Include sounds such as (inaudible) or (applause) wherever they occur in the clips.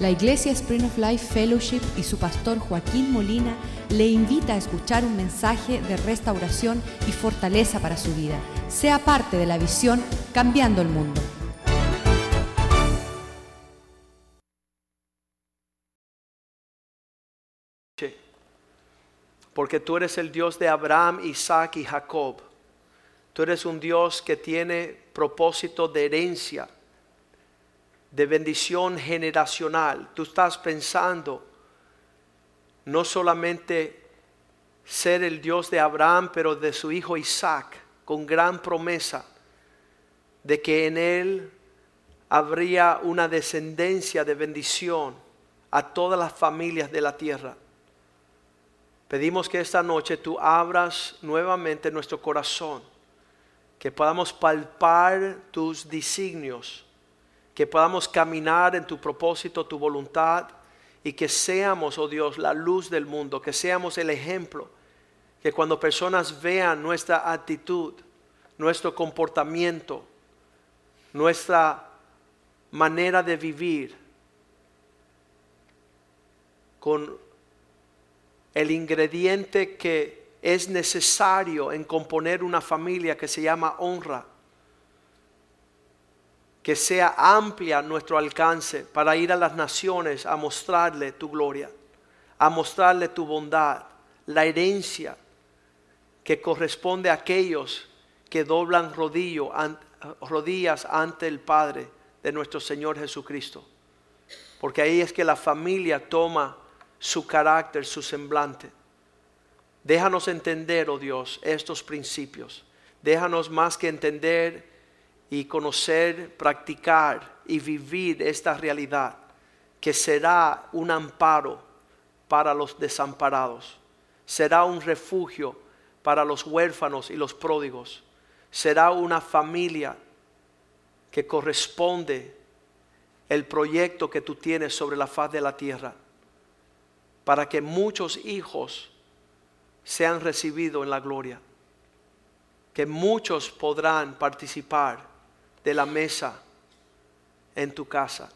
La Iglesia Spring of Life Fellowship y su pastor Joaquín Molina le invita a escuchar un mensaje de restauración y fortaleza para su vida. Sea parte de la visión Cambiando el Mundo. Porque tú eres el Dios de Abraham, Isaac y Jacob. Tú eres un Dios que tiene propósito de herencia de bendición generacional. Tú estás pensando no solamente ser el Dios de Abraham, pero de su hijo Isaac, con gran promesa de que en él habría una descendencia de bendición a todas las familias de la tierra. Pedimos que esta noche tú abras nuevamente nuestro corazón, que podamos palpar tus designios que podamos caminar en tu propósito, tu voluntad, y que seamos, oh Dios, la luz del mundo, que seamos el ejemplo, que cuando personas vean nuestra actitud, nuestro comportamiento, nuestra manera de vivir, con el ingrediente que es necesario en componer una familia que se llama honra, que sea amplia nuestro alcance para ir a las naciones a mostrarle tu gloria, a mostrarle tu bondad, la herencia que corresponde a aquellos que doblan rodillo, rodillas ante el Padre de nuestro Señor Jesucristo. Porque ahí es que la familia toma su carácter, su semblante. Déjanos entender, oh Dios, estos principios. Déjanos más que entender y conocer, practicar y vivir esta realidad que será un amparo para los desamparados, será un refugio para los huérfanos y los pródigos, será una familia que corresponde el proyecto que tú tienes sobre la faz de la tierra, para que muchos hijos sean recibidos en la gloria, que muchos podrán participar de la mesa en tu casa.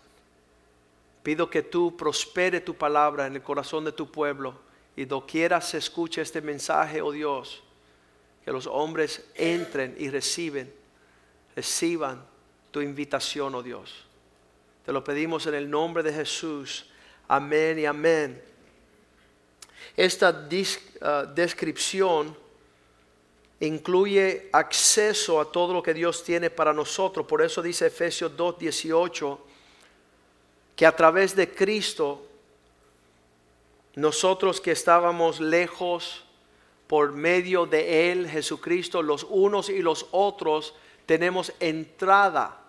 Pido que tú prospere tu palabra en el corazón de tu pueblo y doquiera se escuche este mensaje, oh Dios, que los hombres entren y reciben, reciban tu invitación, oh Dios. Te lo pedimos en el nombre de Jesús. Amén y amén. Esta ah, descripción incluye acceso a todo lo que Dios tiene para nosotros. Por eso dice Efesios 2.18 que a través de Cristo, nosotros que estábamos lejos por medio de Él, Jesucristo, los unos y los otros, tenemos entrada.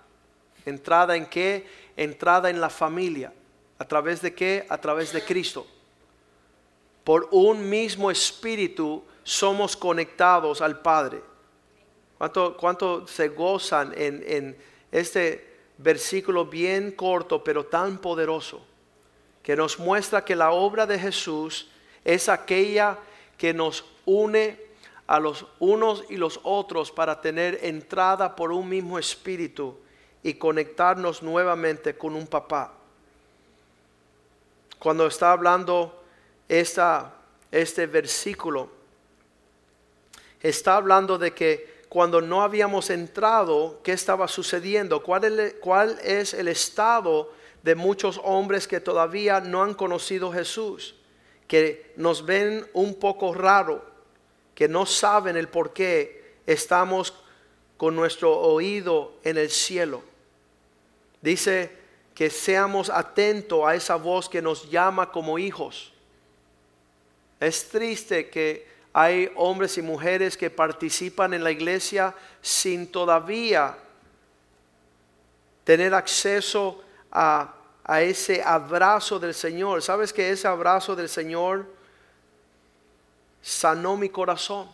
¿Entrada en qué? Entrada en la familia. ¿A través de qué? A través de Cristo. Por un mismo espíritu somos conectados al Padre. ¿Cuánto, se gozan en, en este versículo bien corto pero tan poderoso? Que nos muestra que la obra de Jesús es aquella que nos une a los unos y los otros para tener entrada por un mismo espíritu y conectarnos nuevamente con un papá. Cuando está hablando esta, este versículo, está hablando de que cuando no habíamos entrado, ¿qué estaba sucediendo? ¿Cuál es, el estado de muchos hombres que todavía no han conocido Jesús? Que nos ven un poco raro, que no saben el por qué estamos con nuestro oído en el cielo. Dice que seamos atentos a esa voz que nos llama como hijos. Es triste que hay hombres y mujeres que participan en la iglesia sin todavía tener acceso a, ese abrazo del Señor. ¿Sabes que ese abrazo del Señor sanó mi corazón?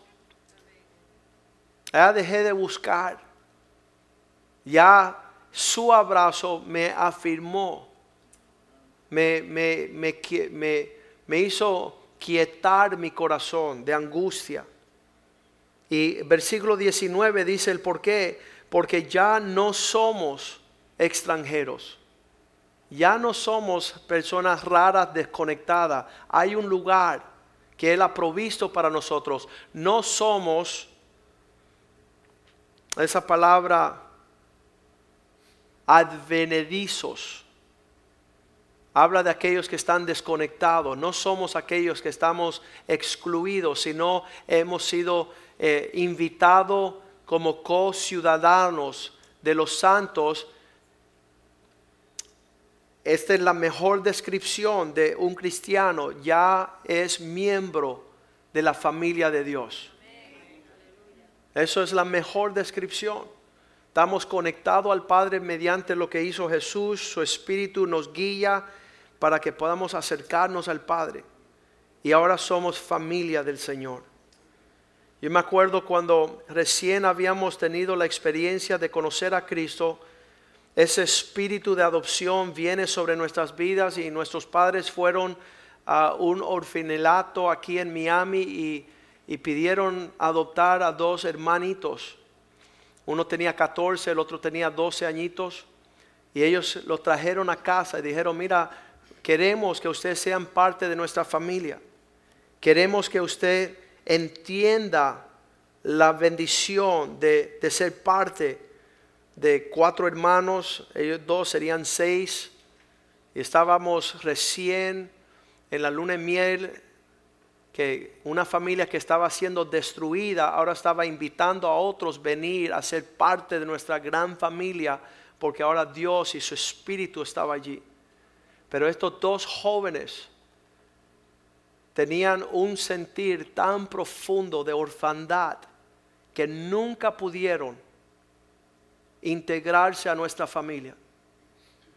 Ya dejé de buscar. Ya su abrazo me afirmó. Me, me, me, me hizo quietar mi corazón de angustia. Y versículo 19 dice el por qué, porque ya no somos extranjeros. Ya no somos personas raras, desconectadas. Hay un lugar que Él ha provisto para nosotros. No somos, esa palabra, advenedizos. Habla de aquellos que están desconectados. No somos aquellos que estamos excluidos, sino hemos sido eh, invitados como co-ciudadanos de los santos esta es la mejor descripción de un cristiano, ya es miembro de la familia de Dios. Eso es la mejor descripción. Estamos conectados al Padre mediante lo que hizo Jesús, su Espíritu nos guía para que podamos acercarnos al Padre. Y ahora somos familia del Señor. Yo me acuerdo cuando recién habíamos tenido la experiencia de conocer a Cristo, ese espíritu de adopción viene sobre nuestras vidas y nuestros padres fueron a un orfinelato aquí en Miami y, pidieron adoptar a dos hermanitos. Uno tenía 14, el otro tenía 12 añitos y ellos los trajeron a casa y dijeron, mira, queremos que ustedes sean parte de nuestra familia. Queremos que usted entienda la bendición de, ser parte de cuatro hermanos, ellos dos serían seis, estábamos recién en la luna de miel, que una familia que estaba siendo destruida ahora estaba invitando a otros venir a ser parte de nuestra gran familia, porque ahora Dios y su Espíritu estaba allí. Pero estos dos jóvenes tenían un sentir tan profundo de orfandad que nunca pudieron integrarse a nuestra familia.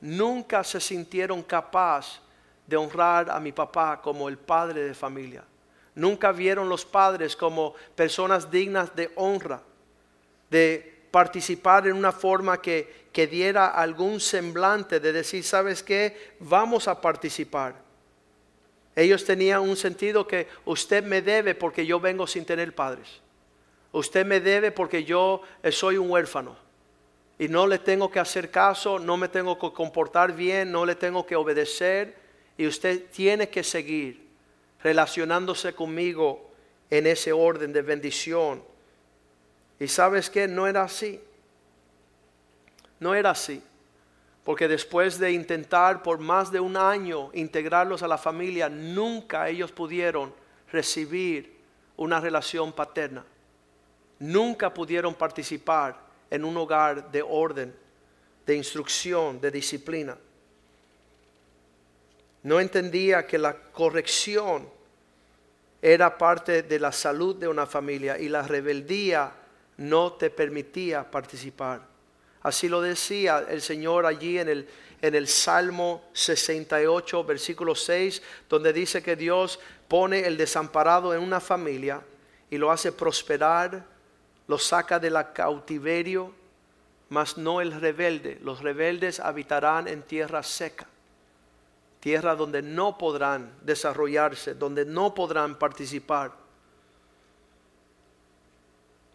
Nunca se sintieron capaz de honrar a mi papá como el padre de familia. Nunca vieron los padres como personas dignas de honra, de participar en una forma que, que diera algún semblante de decir, ¿sabes qué? Vamos a participar. Ellos tenían un sentido que usted me debe porque yo vengo sin tener padres. Usted me debe porque yo soy un huérfano y no le tengo que hacer caso, no me tengo que comportar bien, no le tengo que obedecer y usted tiene que seguir relacionándose conmigo en ese orden de bendición. Y sabes que no era así. No era así. Porque después de intentar por más de un año integrarlos a la familia, nunca ellos pudieron recibir una relación paterna. Nunca pudieron participar en un hogar de orden, de instrucción, de disciplina. No entendía que la corrección era parte de la salud de una familia y la rebeldía no te permitía participar. Así lo decía el Señor allí en el, en el Salmo 68, versículo 6, donde dice que Dios pone el desamparado en una familia y lo hace prosperar los saca del cautiverio, mas no el rebelde. Los rebeldes habitarán en tierra seca, tierra donde no podrán desarrollarse, donde no podrán participar.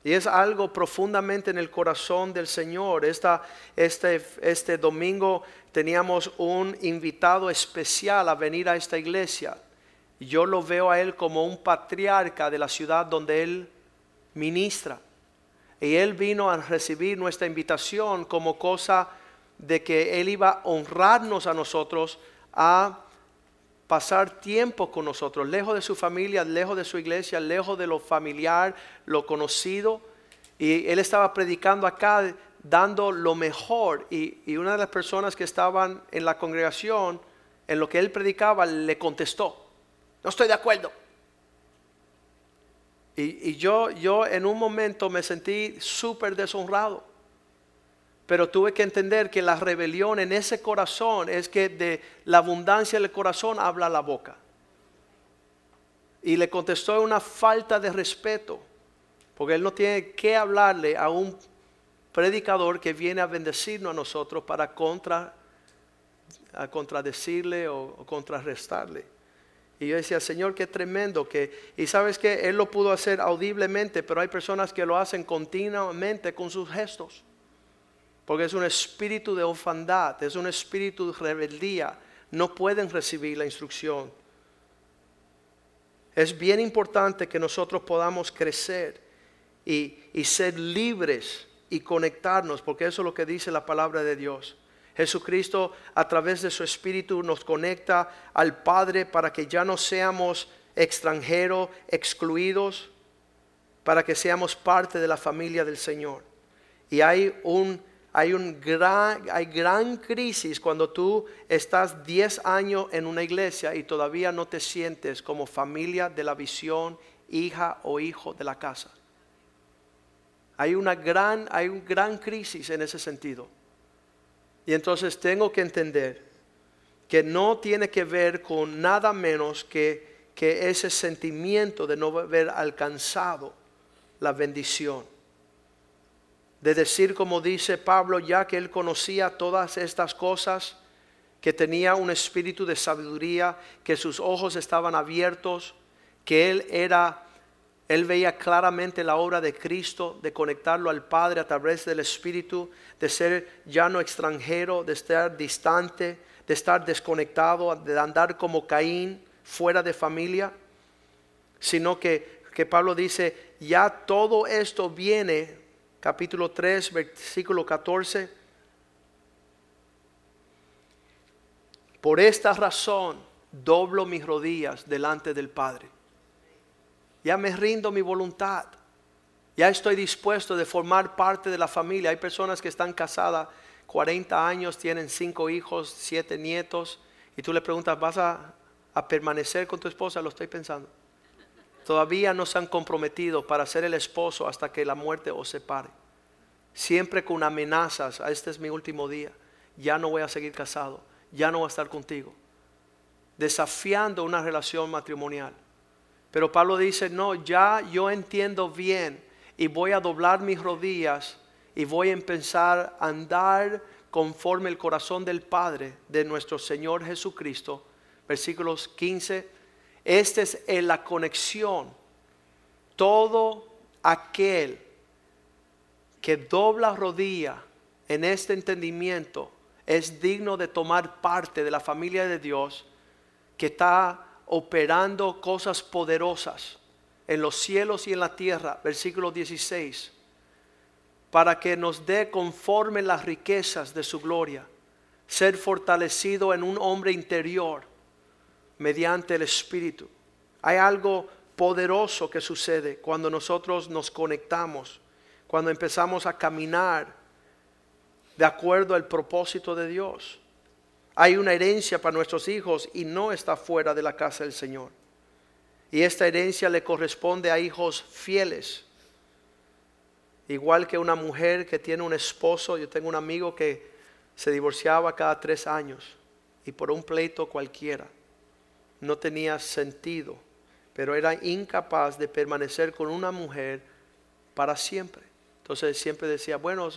Y es algo profundamente en el corazón del Señor. Esta, este, este domingo teníamos un invitado especial a venir a esta iglesia. Yo lo veo a él como un patriarca de la ciudad donde él ministra. Y Él vino a recibir nuestra invitación como cosa de que Él iba a honrarnos a nosotros, a pasar tiempo con nosotros, lejos de su familia, lejos de su iglesia, lejos de lo familiar, lo conocido. Y Él estaba predicando acá, dando lo mejor. Y, y una de las personas que estaban en la congregación, en lo que Él predicaba, le contestó, no estoy de acuerdo. Y, yo, yo en un momento me sentí súper deshonrado. Pero tuve que entender que la rebelión en ese corazón es que de la abundancia del corazón habla la boca. Y le contestó una falta de respeto, porque él no tiene que hablarle a un predicador que viene a bendecirnos a nosotros para contra, a contradecirle o contrarrestarle. Y yo decía, Señor, qué tremendo que... Y sabes que Él lo pudo hacer audiblemente, pero hay personas que lo hacen continuamente con sus gestos. Porque es un espíritu de orfandad, es un espíritu de rebeldía. No pueden recibir la instrucción. Es bien importante que nosotros podamos crecer y, y ser libres y conectarnos, porque eso es lo que dice la palabra de Dios. Jesucristo a través de su Espíritu nos conecta al Padre para que ya no seamos extranjeros, excluidos, para que seamos parte de la familia del Señor. Y hay un hay un gran hay gran crisis cuando tú estás 10 años en una iglesia y todavía no te sientes como familia de la visión, hija o hijo de la casa. Hay una gran hay una gran crisis en ese sentido. Y entonces tengo que entender que no tiene que ver con nada menos que, que ese sentimiento de no haber alcanzado la bendición. De decir como dice Pablo, ya que él conocía todas estas cosas, que tenía un espíritu de sabiduría, que sus ojos estaban abiertos, que él era él veía claramente la obra de Cristo, de conectarlo al Padre a través del Espíritu, de ser ya no extranjero, de estar distante, de estar desconectado, de andar como Caín, fuera de familia, sino que, que Pablo dice, ya todo esto viene, capítulo 3, versículo 14, por esta razón doblo mis rodillas delante del Padre ya me rindo mi voluntad. Ya estoy dispuesto de formar parte de la familia. Hay personas que están casadas 40 años, tienen 5 hijos, 7 nietos, y tú le preguntas, ¿vas a, a permanecer con tu esposa? Lo estoy pensando. Todavía no se han comprometido para ser el esposo hasta que la muerte os separe. Siempre con amenazas, ah, este es mi último día, ya no voy a seguir casado, ya no voy a estar contigo. Desafiando una relación matrimonial. Pero Pablo dice, no, ya yo entiendo bien y voy a doblar mis rodillas y voy a empezar a andar conforme el corazón del Padre de nuestro Señor Jesucristo. Versículos 15. Esta es la conexión. Todo aquel que dobla rodilla en este entendimiento es digno de tomar parte de la familia de Dios que está operando cosas poderosas en los cielos y en la tierra, versículo 16, para que nos dé conforme las riquezas de su gloria, ser fortalecido en un hombre interior mediante el Espíritu. Hay algo poderoso que sucede cuando nosotros nos conectamos, cuando empezamos a caminar de acuerdo al propósito de Dios. Hay una herencia para nuestros hijos y no está fuera de la casa del Señor. Y esta herencia le corresponde a hijos fieles. Igual que una mujer que tiene un esposo, yo tengo un amigo que se divorciaba cada tres años y por un pleito cualquiera. No tenía sentido, pero era incapaz de permanecer con una mujer para siempre. Entonces siempre decía, bueno,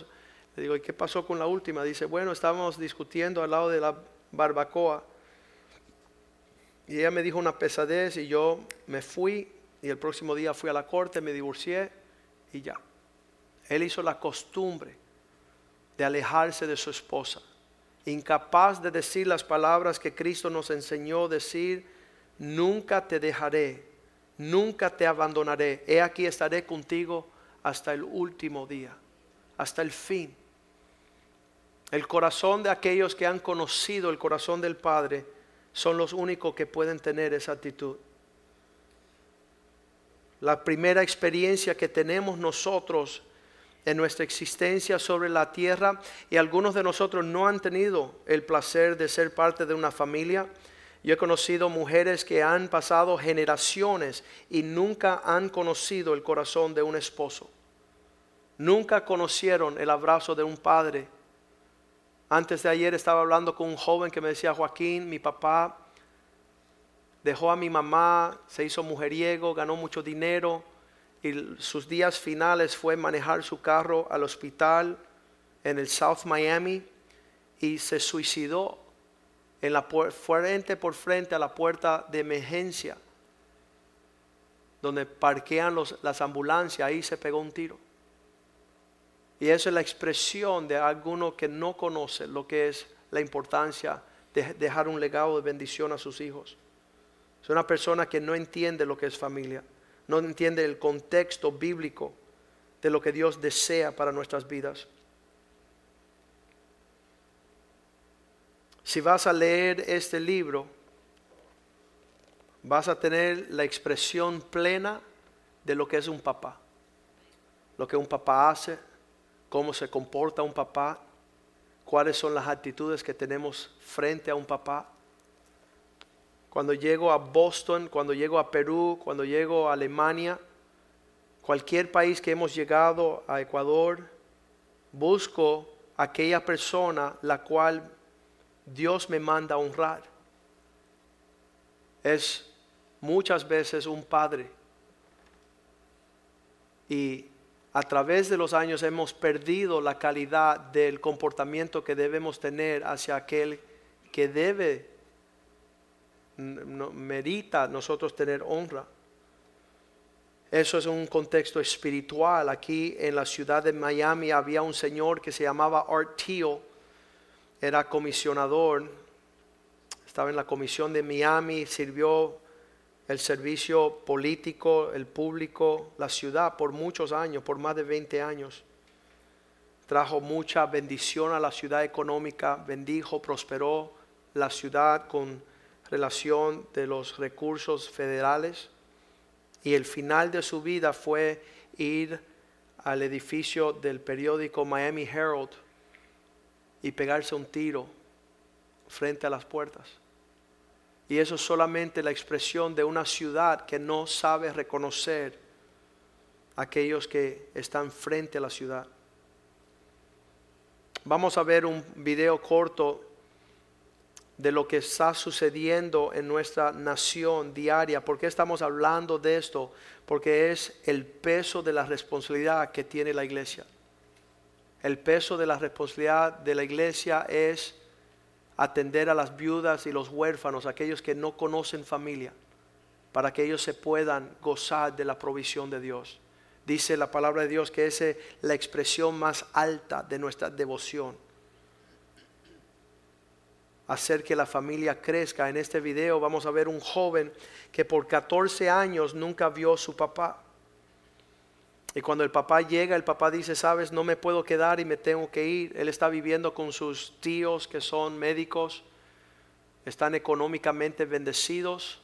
le digo, ¿y qué pasó con la última? Dice, bueno, estábamos discutiendo al lado de la barbacoa. Y ella me dijo una pesadez y yo me fui y el próximo día fui a la corte, me divorcié y ya. Él hizo la costumbre de alejarse de su esposa, incapaz de decir las palabras que Cristo nos enseñó decir, nunca te dejaré, nunca te abandonaré, he aquí estaré contigo hasta el último día, hasta el fin. El corazón de aquellos que han conocido el corazón del Padre son los únicos que pueden tener esa actitud. La primera experiencia que tenemos nosotros en nuestra existencia sobre la tierra y algunos de nosotros no han tenido el placer de ser parte de una familia. Yo he conocido mujeres que han pasado generaciones y nunca han conocido el corazón de un esposo. Nunca conocieron el abrazo de un padre antes de ayer estaba hablando con un joven que me decía, Joaquín, mi papá dejó a mi mamá, se hizo mujeriego, ganó mucho dinero y sus días finales fue manejar su carro al hospital en el South Miami y se suicidó en la frente por frente a la puerta de emergencia donde parquean las ambulancias, ahí se pegó un tiro. Y eso es la expresión de alguno que no conoce lo que es la importancia de dejar un legado de bendición a sus hijos. Es una persona que no entiende lo que es familia, no entiende el contexto bíblico de lo que Dios desea para nuestras vidas. Si vas a leer este libro, vas a tener la expresión plena de lo que es un papá. Lo que un papá hace, cómo se comporta un papá, cuáles son las actitudes que tenemos frente a un papá. Cuando llego a Boston, cuando llego a Perú, cuando llego a Alemania, cualquier país que hemos llegado a Ecuador, busco aquella persona la cual Dios me manda a honrar. Es muchas veces un padre. Y a través de los años hemos perdido la calidad del comportamiento que debemos tener hacia aquel que debe, merita nosotros tener honra. Eso es un contexto espiritual. Aquí en la ciudad de Miami había un señor que se llamaba Art Teal, era comisionador, estaba en la comisión de Miami, sirvió el servicio político, el público, la ciudad por muchos años, por más de 20 años. Trajo mucha bendición a la ciudad económica, bendijo, prosperó la ciudad con relación de los recursos federales. Y el final de su vida fue ir al edificio del periódico Miami Herald y pegarse un tiro frente a las puertas. Y eso es solamente la expresión de una ciudad que no sabe reconocer a aquellos que están frente a la ciudad. Vamos a ver un video corto de lo que está sucediendo en nuestra nación diaria. ¿Por qué estamos hablando de esto? Porque es el peso de la responsabilidad que tiene la iglesia. El peso de la responsabilidad de la iglesia es atender a las viudas y los huérfanos, aquellos que no conocen familia, para que ellos se puedan gozar de la provisión de Dios. Dice la palabra de Dios que es la expresión más alta de nuestra devoción. Hacer que la familia crezca. En este video vamos a ver un joven que por 14 años nunca vio a su papá. Y cuando el papá llega, el papá dice, sabes, no me puedo quedar y me tengo que ir. Él está viviendo con sus tíos que son médicos, están económicamente bendecidos,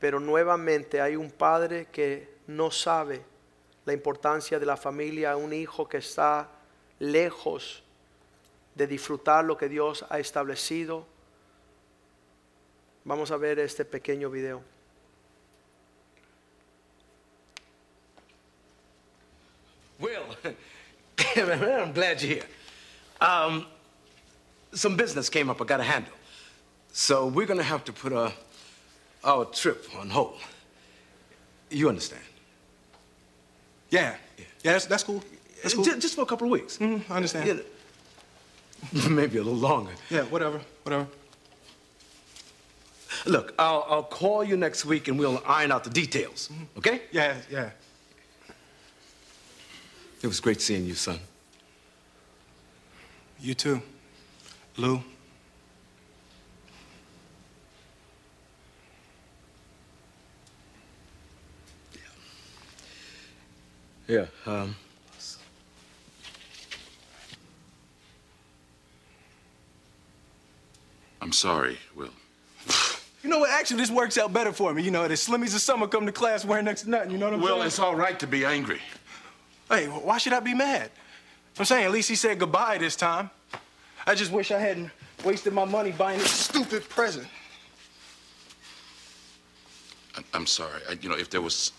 pero nuevamente hay un padre que no sabe la importancia de la familia, un hijo que está lejos de disfrutar lo que Dios ha establecido. Vamos a ver este pequeño video. Will, (laughs) I'm glad you're here. Um, some business came up I got to handle. So we're going to have to put uh, our trip on hold. You understand? Yeah. Yeah, yeah that's, that's cool. That's cool. Just, just for a couple of weeks. Mm, I understand. Yeah. (laughs) Maybe a little longer. Yeah, whatever, whatever. Look, I'll, I'll call you next week and we'll iron out the details, mm-hmm. okay? Yeah, yeah. It was great seeing you, son. You too, Lou. Yeah. Yeah. Um, I'm sorry, Will. You know what? Actually, this works out better for me. You know, the Slimmies of summer come to class wearing next to nothing. You know what I'm Will, saying? Well, it's all right to be angry. Hey, why should I be mad? I'm saying at least he said goodbye this time. I just wish I hadn't wasted my money buying this stupid present. I'm sorry. I, you know, if there was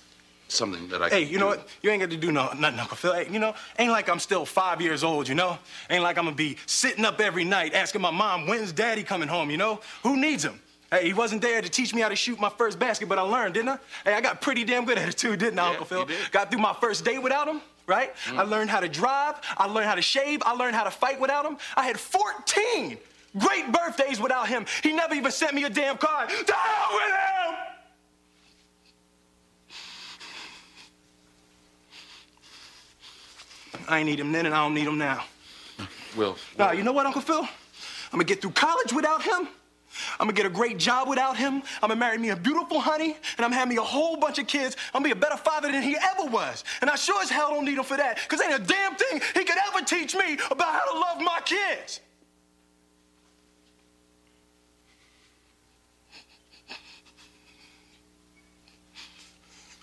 something that I Hey, you know do- what? You ain't got to do no, nothing, Uncle Phil. Hey, you know, ain't like I'm still five years old, you know? Ain't like I'm gonna be sitting up every night asking my mom, when's daddy coming home, you know? Who needs him? Hey, he wasn't there to teach me how to shoot my first basket, but I learned, didn't I? Hey, I got pretty damn good at it too, didn't I, Yeah, Uncle Phil? you did. Got through my first day without him, right? I mm. learned how to drive, I learned how to shave, I learned how to fight without him. I had 14 great birthdays without him. He never even sent me a damn card. To hell with him! I ain't need him then and I don't need him now. Will. Nah, you know what, Uncle Phil? I'm gonna get through college without him. I'm gonna get a great job without him. I'm gonna marry me a beautiful honey, and I'm have me a whole bunch of kids. I'm gonna be a better father than he ever was. And I sure as hell don't need him for that, because ain't a damn thing he could ever teach me about how to love my kids.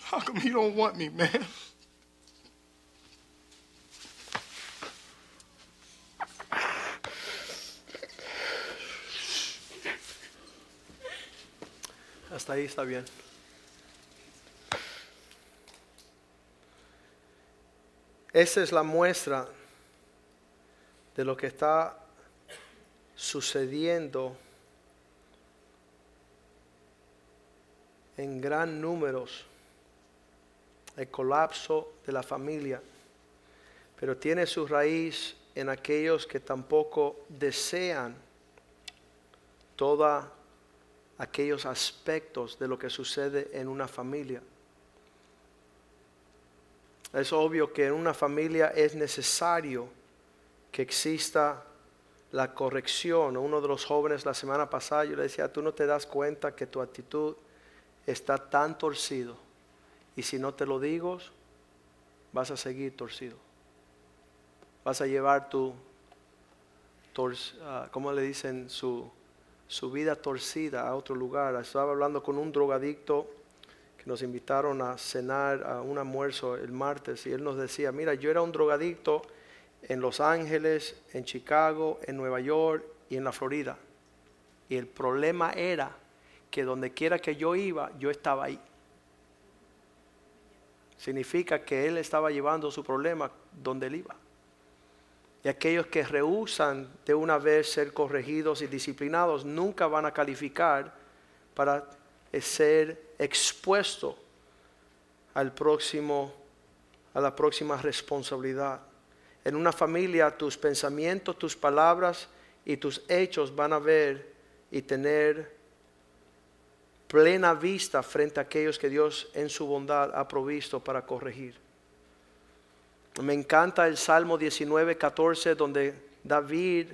How come he don't want me, man? Hasta ahí está bien. Esa es la muestra de lo que está sucediendo en gran números, el colapso de la familia, pero tiene su raíz en aquellos que tampoco desean toda aquellos aspectos de lo que sucede en una familia. Es obvio que en una familia es necesario que exista la corrección. Uno de los jóvenes la semana pasada yo le decía, tú no te das cuenta que tu actitud está tan torcido y si no te lo digo, vas a seguir torcido. Vas a llevar tu, tors, ah, ¿cómo le dicen? Su, su vida torcida a otro lugar. Estaba hablando con un drogadicto que nos invitaron a cenar a un almuerzo el martes y él nos decía, mira, yo era un drogadicto en Los Ángeles, en Chicago, en Nueva York y en la Florida. Y el problema era que donde quiera que yo iba, yo estaba ahí. Significa que él estaba llevando su problema donde él iba. Y aquellos que rehusan de una vez ser corregidos y disciplinados nunca van a calificar para ser expuesto al próximo, a la próxima responsabilidad. En una familia tus pensamientos, tus palabras y tus hechos van a ver y tener plena vista frente a aquellos que Dios en su bondad ha provisto para corregir. Me encanta el Salmo 19, 14, donde David,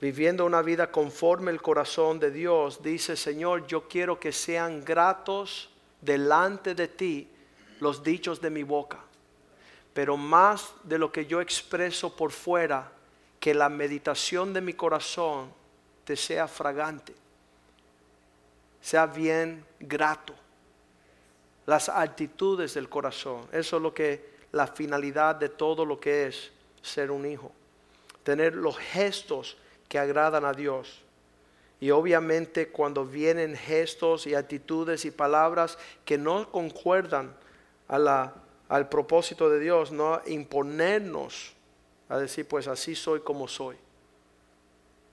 viviendo una vida conforme el corazón de Dios, dice, Señor, yo quiero que sean gratos delante de ti los dichos de mi boca, pero más de lo que yo expreso por fuera, que la meditación de mi corazón te sea fragante, sea bien grato. Las actitudes del corazón, eso es lo que la finalidad de todo lo que es ser un hijo. Tener los gestos que agradan a Dios. Y obviamente cuando vienen gestos y actitudes y palabras que no concuerdan a la, al propósito de Dios, no imponernos a decir, pues así soy como soy.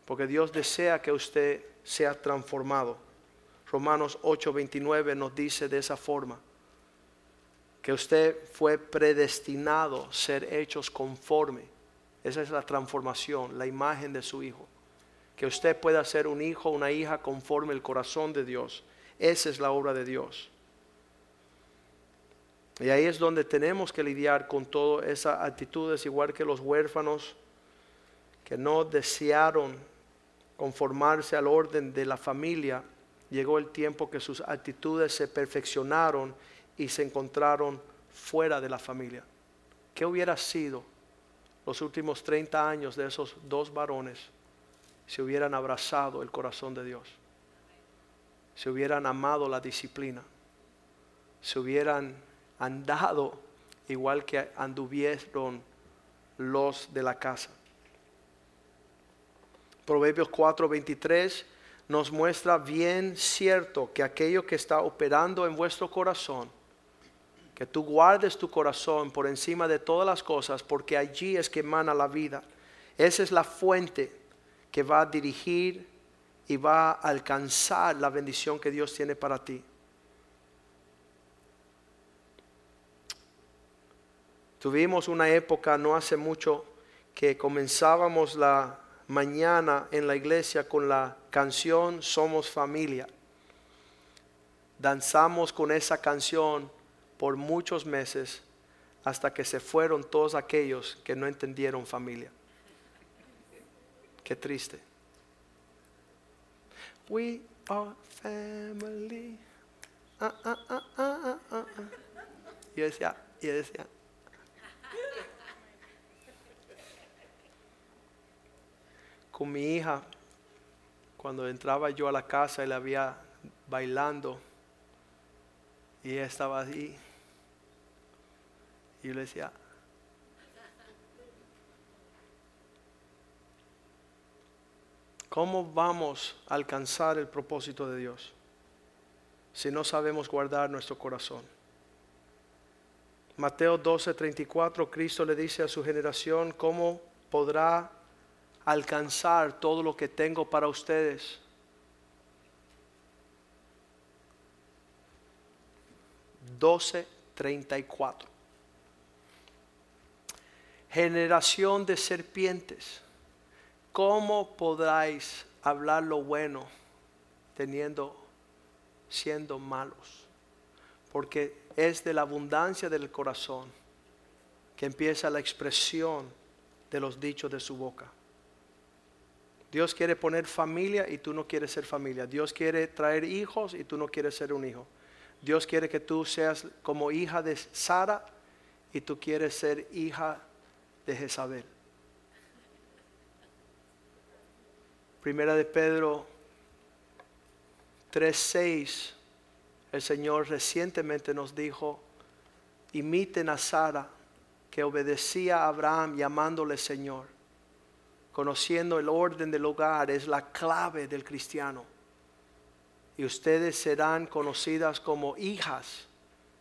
Porque Dios desea que usted sea transformado. Romanos 8:29 nos dice de esa forma que usted fue predestinado a ser hechos conforme. Esa es la transformación, la imagen de su Hijo. Que usted pueda ser un hijo, una hija conforme el corazón de Dios. Esa es la obra de Dios. Y ahí es donde tenemos que lidiar con todas esas actitudes, igual que los huérfanos que no desearon conformarse al orden de la familia. Llegó el tiempo que sus actitudes se perfeccionaron y se encontraron fuera de la familia. ¿Qué hubiera sido los últimos 30 años de esos dos varones si hubieran abrazado el corazón de Dios? Si hubieran amado la disciplina, si hubieran andado igual que anduvieron los de la casa. Proverbios 4:23 nos muestra bien cierto que aquello que está operando en vuestro corazón que tú guardes tu corazón por encima de todas las cosas, porque allí es que emana la vida. Esa es la fuente que va a dirigir y va a alcanzar la bendición que Dios tiene para ti. Tuvimos una época no hace mucho que comenzábamos la mañana en la iglesia con la canción Somos familia. Danzamos con esa canción por muchos meses hasta que se fueron todos aquellos que no entendieron familia. Qué triste. We are family. Ah, ah, ah, ah, ah, ah, ah. Y yo decía, y yo decía. Con mi hija, cuando entraba yo a la casa, él había bailando y ella estaba ahí. Y le decía, ¿cómo vamos a alcanzar el propósito de Dios si no sabemos guardar nuestro corazón? Mateo 12:34, Cristo le dice a su generación, ¿cómo podrá alcanzar todo lo que tengo para ustedes? Doce treinta y cuatro. Generación de serpientes, ¿cómo podráis hablar lo bueno teniendo, siendo malos? Porque es de la abundancia del corazón que empieza la expresión de los dichos de su boca. Dios quiere poner familia y tú no quieres ser familia. Dios quiere traer hijos y tú no quieres ser un hijo. Dios quiere que tú seas como hija de Sara y tú quieres ser hija de Jezabel. Primera de Pedro 3:6 el Señor recientemente nos dijo, imiten a Sara que obedecía a Abraham llamándole Señor. Conociendo el orden del hogar es la clave del cristiano. Y ustedes serán conocidas como hijas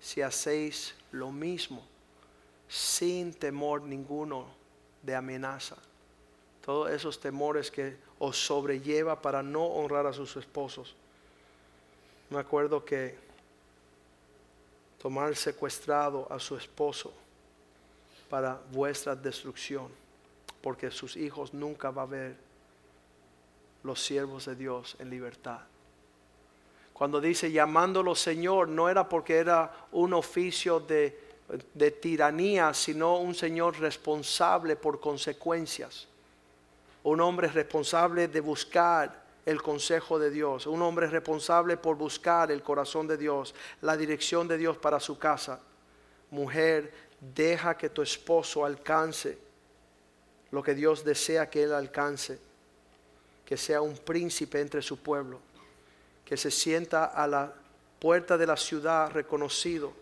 si hacéis lo mismo, sin temor ninguno de amenaza. Todos esos temores que os sobrelleva para no honrar a sus esposos. Me acuerdo que tomar secuestrado a su esposo para vuestra destrucción, porque sus hijos nunca va a ver los siervos de Dios en libertad. Cuando dice llamándolo Señor, no era porque era un oficio de, de tiranía, sino un Señor responsable por consecuencias. Un hombre responsable de buscar el consejo de Dios, un hombre responsable por buscar el corazón de Dios, la dirección de Dios para su casa. Mujer, deja que tu esposo alcance lo que Dios desea que él alcance, que sea un príncipe entre su pueblo, que se sienta a la puerta de la ciudad reconocido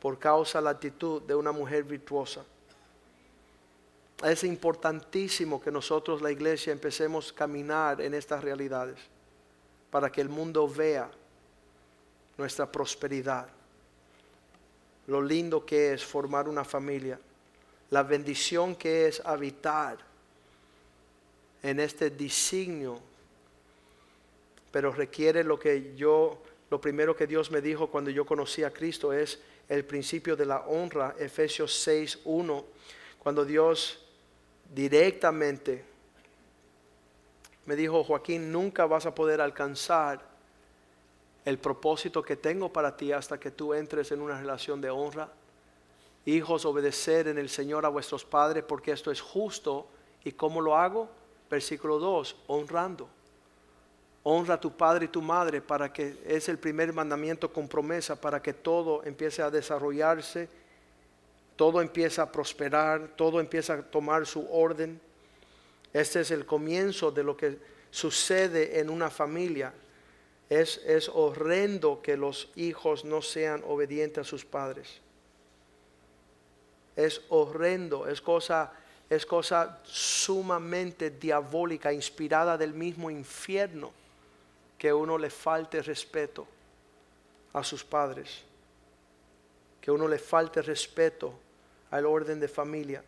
por causa de la actitud de una mujer virtuosa. Es importantísimo que nosotros, la iglesia, empecemos a caminar en estas realidades para que el mundo vea nuestra prosperidad, lo lindo que es formar una familia, la bendición que es habitar en este designio, pero requiere lo que yo, lo primero que Dios me dijo cuando yo conocí a Cristo es el principio de la honra, Efesios 6, 1, cuando Dios directamente me dijo, Joaquín, nunca vas a poder alcanzar el propósito que tengo para ti hasta que tú entres en una relación de honra. Hijos, obedecer en el Señor a vuestros padres porque esto es justo. ¿Y cómo lo hago? Versículo 2, honrando. Honra a tu padre y tu madre para que es el primer mandamiento con promesa para que todo empiece a desarrollarse todo empieza a prosperar, todo empieza a tomar su orden. Este es el comienzo de lo que sucede en una familia. Es, es horrendo que los hijos no sean obedientes a sus padres. Es horrendo, es cosa, es cosa sumamente diabólica, inspirada del mismo infierno, que uno le falte respeto a sus padres, que uno le falte respeto al orden de familia,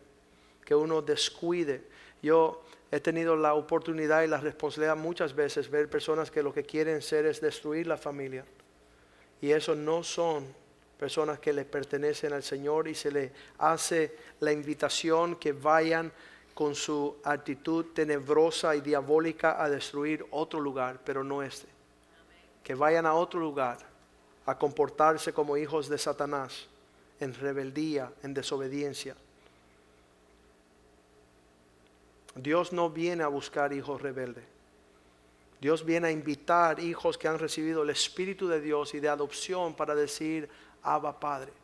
que uno descuide. Yo he tenido la oportunidad y la responsabilidad muchas veces ver personas que lo que quieren ser es destruir la familia. Y eso no son personas que le pertenecen al Señor y se le hace la invitación que vayan con su actitud tenebrosa y diabólica a destruir otro lugar, pero no este. Que vayan a otro lugar a comportarse como hijos de Satanás en rebeldía, en desobediencia. Dios no viene a buscar hijos rebeldes. Dios viene a invitar hijos que han recibido el Espíritu de Dios y de adopción para decir, Abba Padre.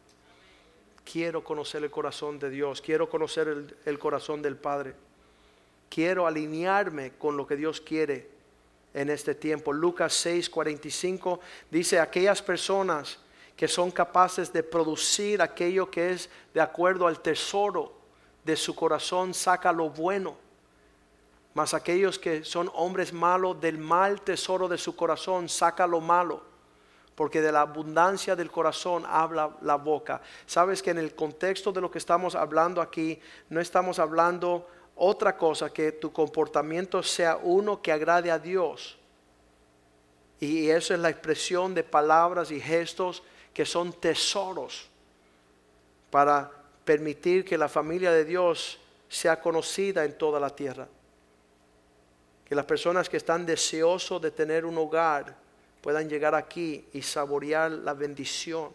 Quiero conocer el corazón de Dios, quiero conocer el, corazón del Padre. Quiero alinearme con lo que Dios quiere en este tiempo. Lucas 6, 45 dice, aquellas personas que son capaces de producir aquello que es de acuerdo al tesoro de su corazón, saca lo bueno mas aquellos que son hombres malos, del mal tesoro de su corazón, saca lo malo. Porque de la abundancia del corazón habla la boca. Sabes que en el contexto de lo que estamos hablando aquí, no estamos hablando otra cosa que tu comportamiento sea uno que agrade a Dios. Y eso es la expresión de palabras y gestos que son tesoros para permitir que la familia de Dios sea conocida en toda la tierra que las personas que están deseosos de tener un hogar puedan llegar aquí y saborear la bendición.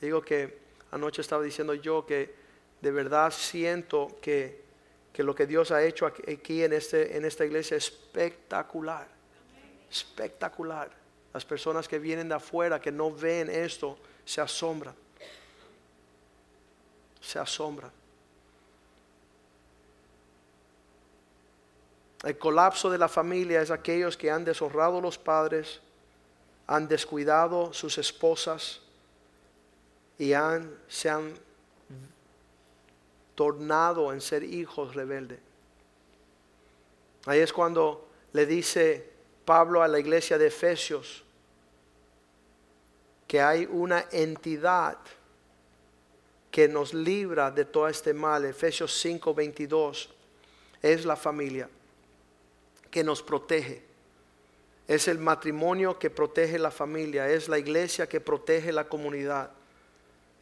Digo que anoche estaba diciendo yo que de verdad siento que, que lo que Dios ha hecho aquí en, este, en esta iglesia es espectacular. Espectacular. Las personas que vienen de afuera, que no ven esto, se asombran. Se asombran. El colapso de la familia es aquellos que han deshonrado los padres, han descuidado sus esposas y han, se han tornado en ser hijos rebeldes. Ahí es cuando le dice Pablo a la iglesia de Efesios que hay una entidad que nos libra de todo este mal. Efesios 5, 22 es la familia que nos protege. Es el matrimonio que protege la familia, es la iglesia que protege la comunidad.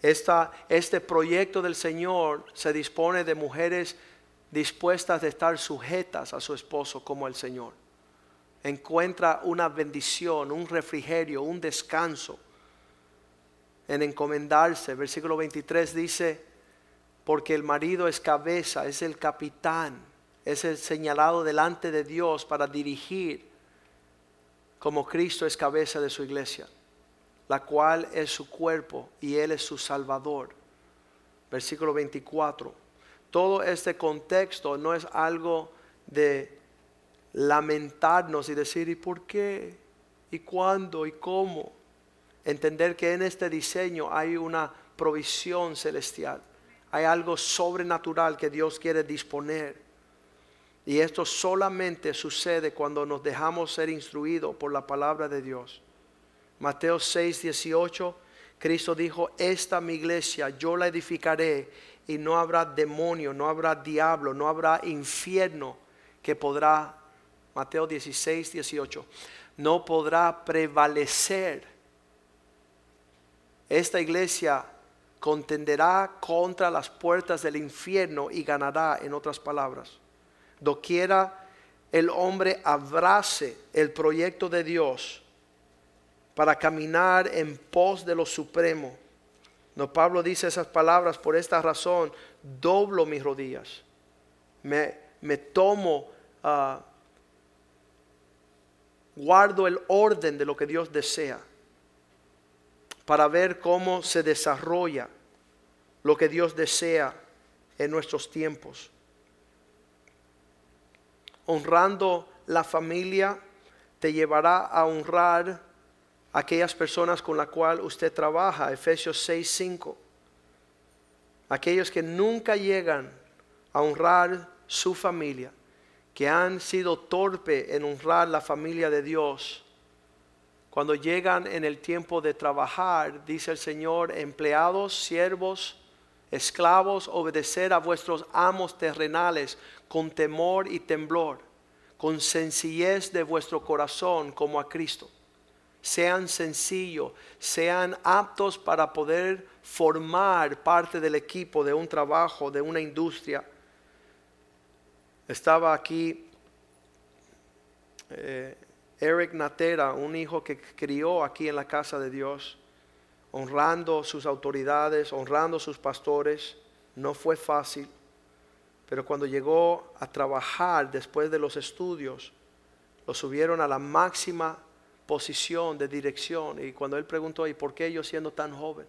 Esta, este proyecto del Señor se dispone de mujeres dispuestas de estar sujetas a su esposo como el Señor. Encuentra una bendición, un refrigerio, un descanso en encomendarse. Versículo 23 dice, porque el marido es cabeza, es el capitán es el señalado delante de Dios para dirigir como Cristo es cabeza de su iglesia, la cual es su cuerpo y Él es su Salvador. Versículo 24. Todo este contexto no es algo de lamentarnos y decir, ¿y por qué? ¿Y cuándo? ¿Y cómo? Entender que en este diseño hay una provisión celestial. Hay algo sobrenatural que Dios quiere disponer y esto solamente sucede cuando nos dejamos ser instruidos por la palabra de Dios. Mateo 6, 18, Cristo dijo, esta mi iglesia yo la edificaré y no habrá demonio, no habrá diablo, no habrá infierno que podrá, Mateo 16, 18, no podrá prevalecer. Esta iglesia contenderá contra las puertas del infierno y ganará, en otras palabras doquiera el hombre abrace el proyecto de Dios para caminar en pos de lo supremo. No, Pablo dice esas palabras por esta razón, doblo mis rodillas, me, me tomo, ah, guardo el orden de lo que Dios desea para ver cómo se desarrolla lo que Dios desea en nuestros tiempos honrando la familia te llevará a honrar a aquellas personas con las cuales usted trabaja, Efesios 6, 5. Aquellos que nunca llegan a honrar su familia, que han sido torpe en honrar la familia de Dios. Cuando llegan en el tiempo de trabajar, dice el Señor, empleados, siervos, esclavos, obedecer a vuestros amos terrenales con temor y temblor, con sencillez de vuestro corazón como a Cristo. Sean sencillos, sean aptos para poder formar parte del equipo de un trabajo, de una industria. Estaba aquí eh, Eric Natera, un hijo que crió aquí en la casa de Dios honrando sus autoridades, honrando sus pastores. No fue fácil, pero cuando llegó a trabajar después de los estudios, lo subieron a la máxima posición de dirección. Y cuando él preguntó, ¿y por qué yo siendo tan joven?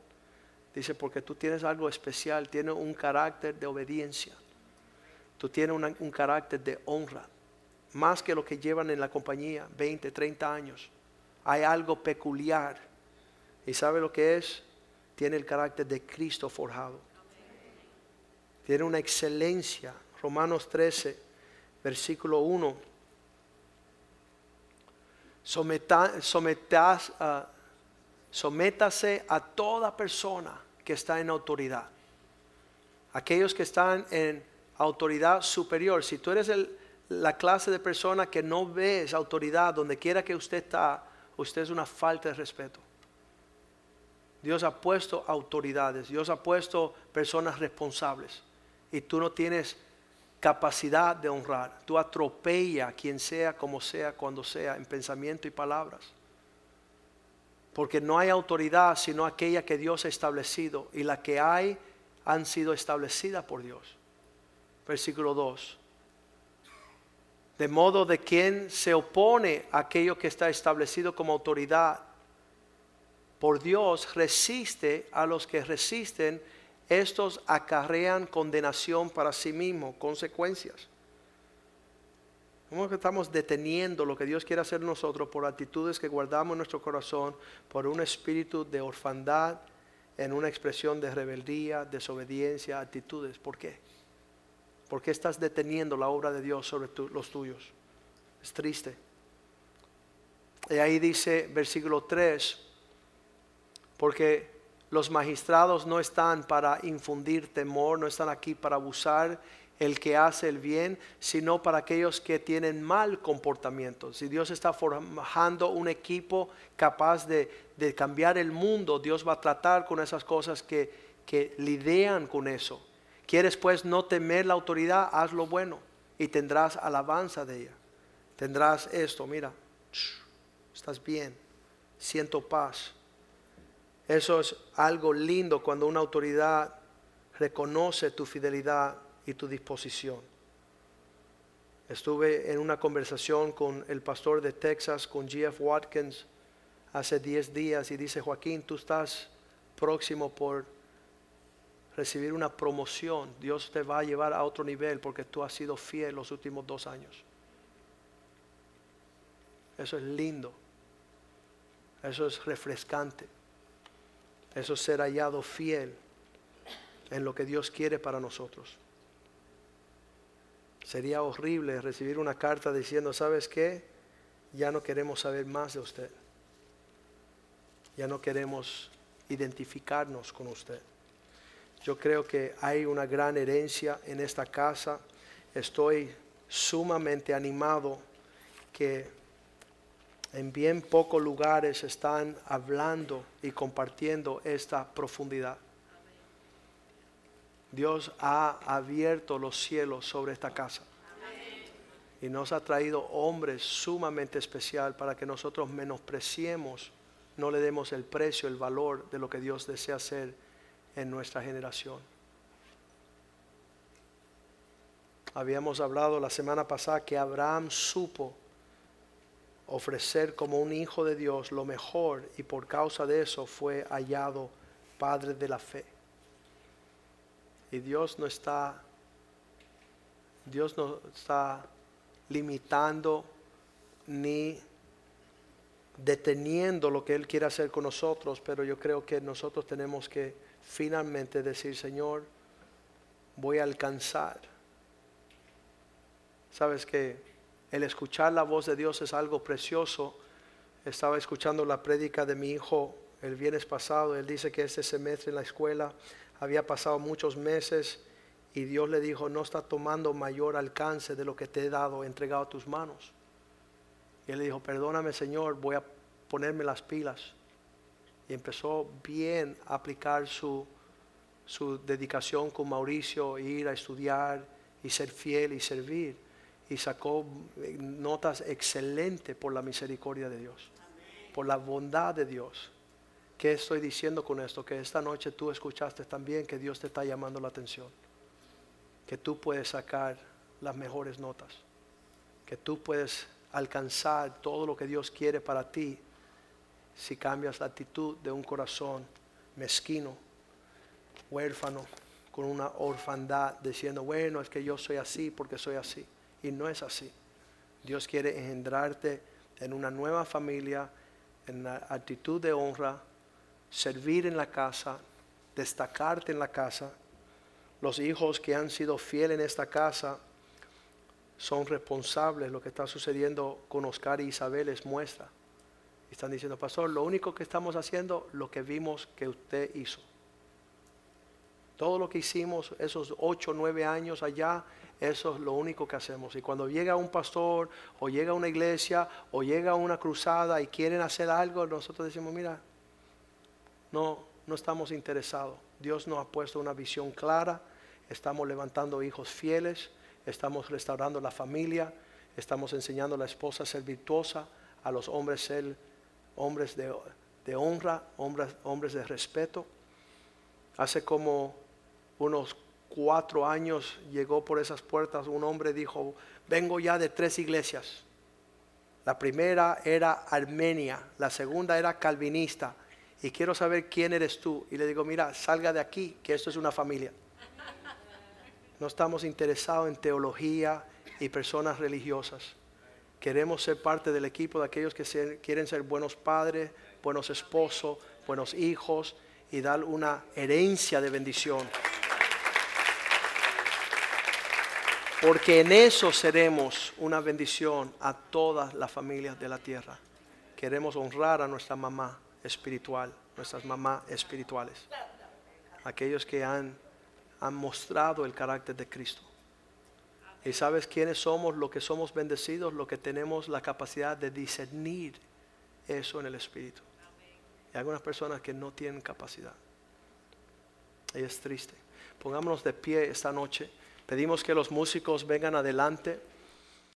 Dice, porque tú tienes algo especial, tienes un carácter de obediencia, tú tienes un carácter de honra, más que lo que llevan en la compañía, 20, 30 años. Hay algo peculiar. ¿Y sabe lo que es? Tiene el carácter de Cristo forjado. Tiene una excelencia. Romanos 13, versículo 1. Ah, sométase a toda persona que está en autoridad. Aquellos que están en autoridad superior. Si tú eres la clase de persona que no ves autoridad donde quiera que usted está, usted es una falta de respeto. Dios ha puesto autoridades, Dios ha puesto personas responsables y tú no tienes capacidad de honrar. Tú atropella a quien sea, como sea, cuando sea, en pensamiento y palabras. Porque no hay autoridad sino aquella que Dios ha establecido y la que hay han sido establecidas por Dios. Versículo 2. De modo de quien se opone a aquello que está establecido como autoridad por Dios resiste a los que resisten estos acarrean condenación para sí mismos, consecuencias. ¿Cómo que estamos deteniendo lo que Dios quiere hacer nosotros por actitudes que guardamos en nuestro corazón, por un espíritu de orfandad, en una expresión de rebeldía, desobediencia, actitudes? ¿Por qué? ¿Por qué estás deteniendo la obra de Dios sobre los tuyos? Es triste. Y ahí dice versículo 3, porque los magistrados no están para infundir temor, no están aquí para abusar el que hace el bien, sino para aquellos que tienen mal comportamiento. Si Dios está formando un equipo capaz de, cambiar el mundo, Dios va a tratar con esas cosas que, que lidian con eso. ¿Quieres pues no temer la autoridad? Haz lo bueno y tendrás alabanza de ella. Tendrás esto, mira, estás bien, siento paz eso es algo lindo cuando una autoridad reconoce tu fidelidad y tu disposición. Estuve en una conversación con el pastor de Texas, con G.F. Watkins, hace 10 días y dice, Joaquín, tú estás próximo por recibir una promoción. Dios te va a llevar a otro nivel porque tú has sido fiel los últimos dos años. Eso es lindo. Eso es refrescante. Eso es ser hallado fiel en lo que Dios quiere para nosotros. Sería horrible recibir una carta diciendo, ¿sabes qué? Ya no queremos saber más de usted. Ya no queremos identificarnos con usted. Yo creo que hay una gran herencia en esta casa. Estoy sumamente animado que en bien pocos lugares están hablando y compartiendo esta profundidad. Dios ha abierto los cielos sobre esta casa. Y nos ha traído hombres sumamente especial para que nosotros menospreciemos, no le demos el precio, el valor de lo que Dios desea hacer en nuestra generación. Habíamos hablado la semana pasada que Abraham supo ofrecer como un hijo de Dios lo mejor y por causa de eso fue hallado Padre de la fe. Y Dios no está, Dios no está limitando ni deteniendo lo que Él quiere hacer con nosotros, pero yo creo que nosotros tenemos que finalmente decir, Señor, voy a alcanzar. ¿Sabes que el escuchar la voz de Dios es algo precioso. Estaba escuchando la prédica de mi hijo el viernes pasado. Él dice que este semestre en la escuela había pasado muchos meses y Dios le dijo, no está tomando mayor alcance de lo que te he dado, entregado a tus manos. Y él le dijo, perdóname Señor, voy a ponerme las pilas. Y empezó bien a aplicar su, su dedicación con Mauricio, ir a estudiar y ser fiel y servir y sacó eh, notas excelentes por la misericordia de Dios, por la bondad de Dios. ¿Qué estoy diciendo con esto? Que esta noche tú escuchaste también que Dios te está llamando la atención. Que tú puedes sacar las mejores notas. Que tú puedes alcanzar todo lo que Dios quiere para ti si cambias la actitud de un corazón mezquino, huérfano, con una orfandad, diciendo, bueno, es que yo soy así porque soy así. Y no es así. Dios quiere engendrarte en una nueva familia, en la actitud de honra, servir en la casa, destacarte en la casa. Los hijos que han sido fieles en esta casa son responsables. Lo que está sucediendo con Oscar y Isabel es muestra. Están diciendo, pastor, lo único que estamos haciendo, lo que vimos que usted hizo. Todo lo que hicimos esos ocho, nueve años allá, eso es lo único que hacemos. Y cuando llega un pastor o llega una iglesia o llega una cruzada y quieren hacer algo, nosotros decimos, mira, no, no estamos interesados. Dios nos ha puesto una visión clara. Estamos levantando hijos fieles. Estamos restaurando la familia. Estamos enseñando a la esposa a ser virtuosa, a los hombres ser hombres de, de honra, hombres, hombres de respeto. Hace como unos cuatro años llegó por esas puertas un hombre dijo, vengo ya de tres iglesias. La primera era Armenia, la segunda era calvinista y quiero saber quién eres tú. Y le digo, mira, salga de aquí, que esto es una familia. No estamos interesados en teología y personas religiosas. Queremos ser parte del equipo de aquellos que quieren ser buenos padres, buenos esposos, buenos hijos y dar una herencia de bendición. Porque en eso seremos una bendición a todas las familias de la tierra. Queremos honrar a nuestra mamá espiritual, nuestras mamás espirituales. Aquellos que han, han mostrado el carácter de Cristo. Y sabes quiénes somos, lo que somos bendecidos, lo que tenemos la capacidad de discernir eso en el Espíritu. Hay algunas personas que no tienen capacidad. Y es triste. Pongámonos de pie esta noche. Pedimos que los músicos vengan adelante.